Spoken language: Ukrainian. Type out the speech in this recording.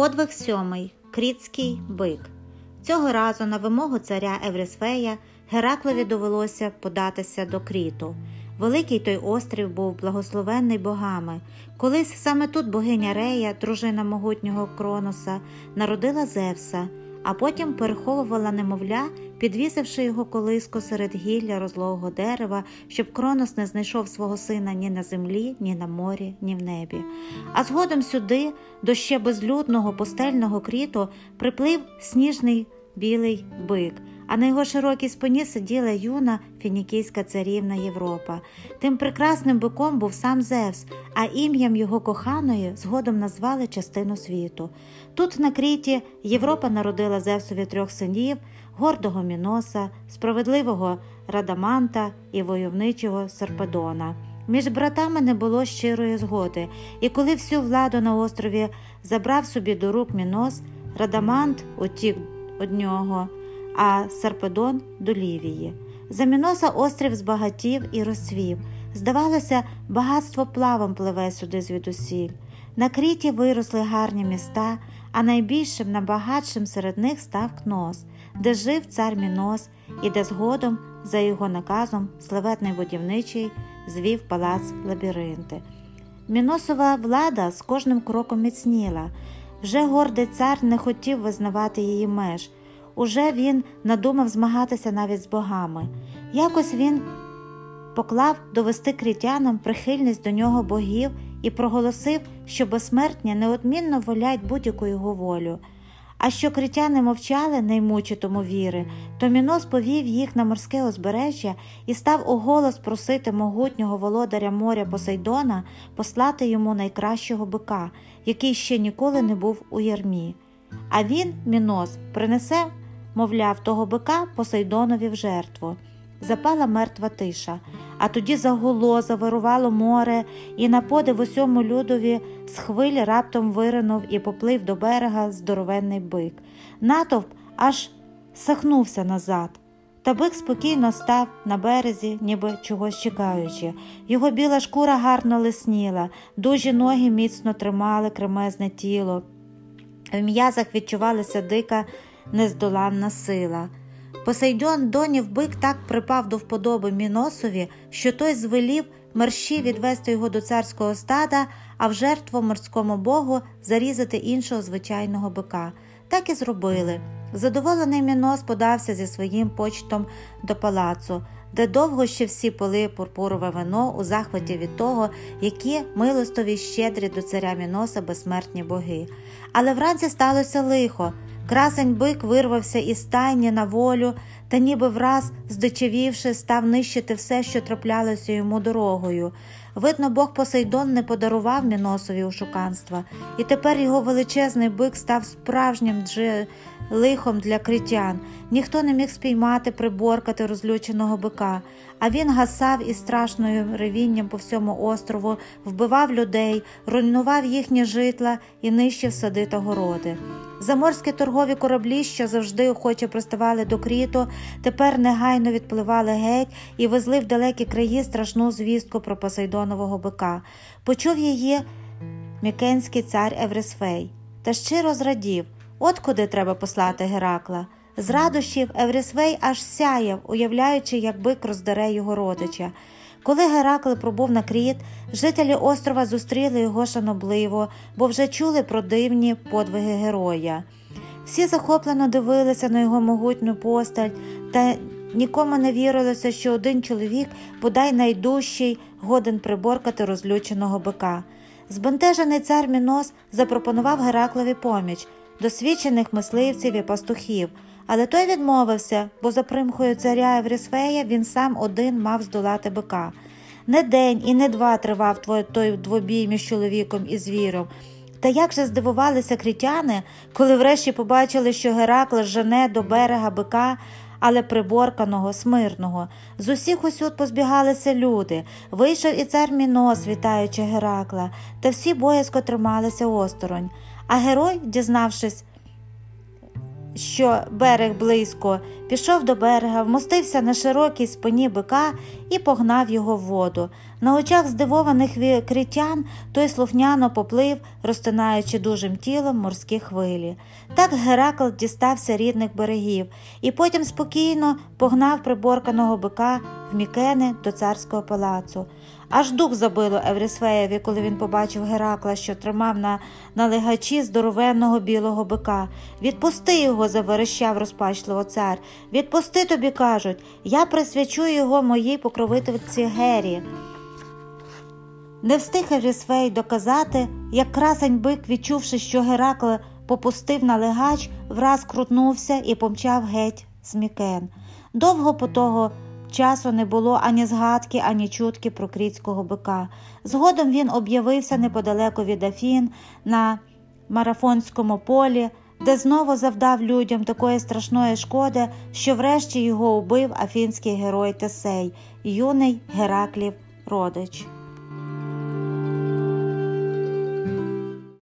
Подвиг сьомий Крітський бик. Цього разу на вимогу царя Еврисфея Гераклові довелося податися до Кріту. Великий той острів був благословенний богами. Колись саме тут богиня Рея, дружина могутнього Кроноса, народила Зевса, а потім переховувала немовля, підвісивши його колиско серед гілля розлогого дерева, щоб Кронос не знайшов свого сина ні на землі, ні на морі, ні в небі. А згодом сюди, до ще безлюдного пустельного кріту, приплив сніжний білий бик, а на його широкій спині сиділа юна фінікійська царівна Європа. Тим прекрасним биком був сам Зевс, а ім'ям його коханої згодом назвали частину світу. Тут, на кріті, Європа народила Зевсові трьох синів гордого Міноса, справедливого Радаманта і войовничого Серпедона. Між братами не було щирої згоди, і коли всю владу на острові забрав собі до рук Мінос, Радамант утік од нього, а Сарпедон до Лівії. За Міноса острів збагатів і розцвів. Здавалося, багатство плавом пливе сюди звідусіль. На Кріті виросли гарні міста, а найбільшим, найбагатшим серед них став Кнос, де жив цар Мінос і де згодом, за його наказом, славетний будівничий звів палац лабіринти. Міносова влада з кожним кроком міцніла. Вже гордий цар не хотів визнавати її меж. Уже він надумав змагатися навіть з богами. Якось він поклав довести крітянам прихильність до нього богів і проголосив, що безсмертні неодмінно волять будь-яку його волю. А що критяни мовчали, не ймучи тому віри, то Мінос повів їх на морське узбережжя і став уголос просити могутнього володаря моря Посейдона послати йому найкращого бика, який ще ніколи не був у ярмі. А він, Мінос, принесе, мовляв, того бика Посейдонові в жертву. Запала мертва тиша, а тоді загуло, завирувало море, і на подив усьому людові з хвилі раптом виринув і поплив до берега здоровенний бик. Натовп аж сахнувся назад. Та бик спокійно став на березі, ніби чогось чекаючи. Його біла шкура гарно лисніла, дужі ноги міцно тримали кремезне тіло. В м'язах відчувалася дика нездоланна сила. Посейдон донів бик так припав до вподоби Міносові, що той звелів мерщі відвести його до царського стада, а в жертву морському богу зарізати іншого звичайного бика. Так і зробили. Задоволений Мінос подався зі своїм почтом до палацу, де довго ще всі пили пурпурове вино у захваті від того, які милостові щедрі до царя Міноса безсмертні боги. Але вранці сталося лихо. Красень бик вирвався із стайні на волю та, ніби враз, здичавівши, став нищити все, що траплялося йому дорогою. Видно, Бог Посейдон не подарував Міносові ушуканства, і тепер його величезний бик став справжнім дж... лихом для критян. Ніхто не міг спіймати, приборкати розлюченого бика, а він гасав із страшною ревінням по всьому острову, вбивав людей, руйнував їхні житла і нищив сади та городи. Заморські торгові кораблі, що завжди охоче приставали до кріту, тепер негайно відпливали геть і везли в далекі краї страшну звістку про Посейдонового бика. Почув її мікенський цар Еврисфей та щиро зрадів от куди треба послати Геракла. З радощів Еврисфей аж сяяв, уявляючи, як бик роздере його родича. Коли Геракл пробув на кріт, жителі острова зустріли його шанобливо, бо вже чули про дивні подвиги героя. Всі захоплено дивилися на його могутню постать, та нікому не вірилося, що один чоловік, бодай найдужчий, годен приборкати розлюченого бика. Збентежений цар Мінос запропонував Гераклові поміч, досвідчених мисливців і пастухів. Але той відмовився, бо за примхою царя Еврісфея він сам один мав здолати бика. Не день і не два тривав той двобій між чоловіком і звіром. Та як же здивувалися крітяни, коли врешті побачили, що Геракл жене до берега бика, але приборканого, смирного. З усіх усюд позбігалися люди. Вийшов і цар Мінос, вітаючи Геракла, та всі боязко трималися осторонь. А герой, дізнавшись, що берег близько, пішов до берега, вмостився на широкій спині бика і погнав його в воду. На очах здивованих критян той слухняно поплив, розтинаючи дужим тілом морські хвилі. Так Геракл дістався рідних берегів і потім спокійно погнав приборканого бика в Мікени до царського палацу. Аж дух забило Еврісфеєві, коли він побачив Геракла, що тримав на налегачі здоровенного білого бика. Відпусти його, заверещав розпачливо цар. Відпусти тобі, кажуть, я присвячу його моїй покровительці Гері. Не встиг Еврісфей доказати, як красень бик, відчувши, що Геракл попустив налегач, враз крутнувся і помчав геть з Мікен. Довго по того часу не було ані згадки, ані чутки про крітського бика. Згодом він об'явився неподалеку від Афін на марафонському полі, де знову завдав людям такої страшної шкоди, що врешті його убив афінський герой Тесей, юний Гераклів родич.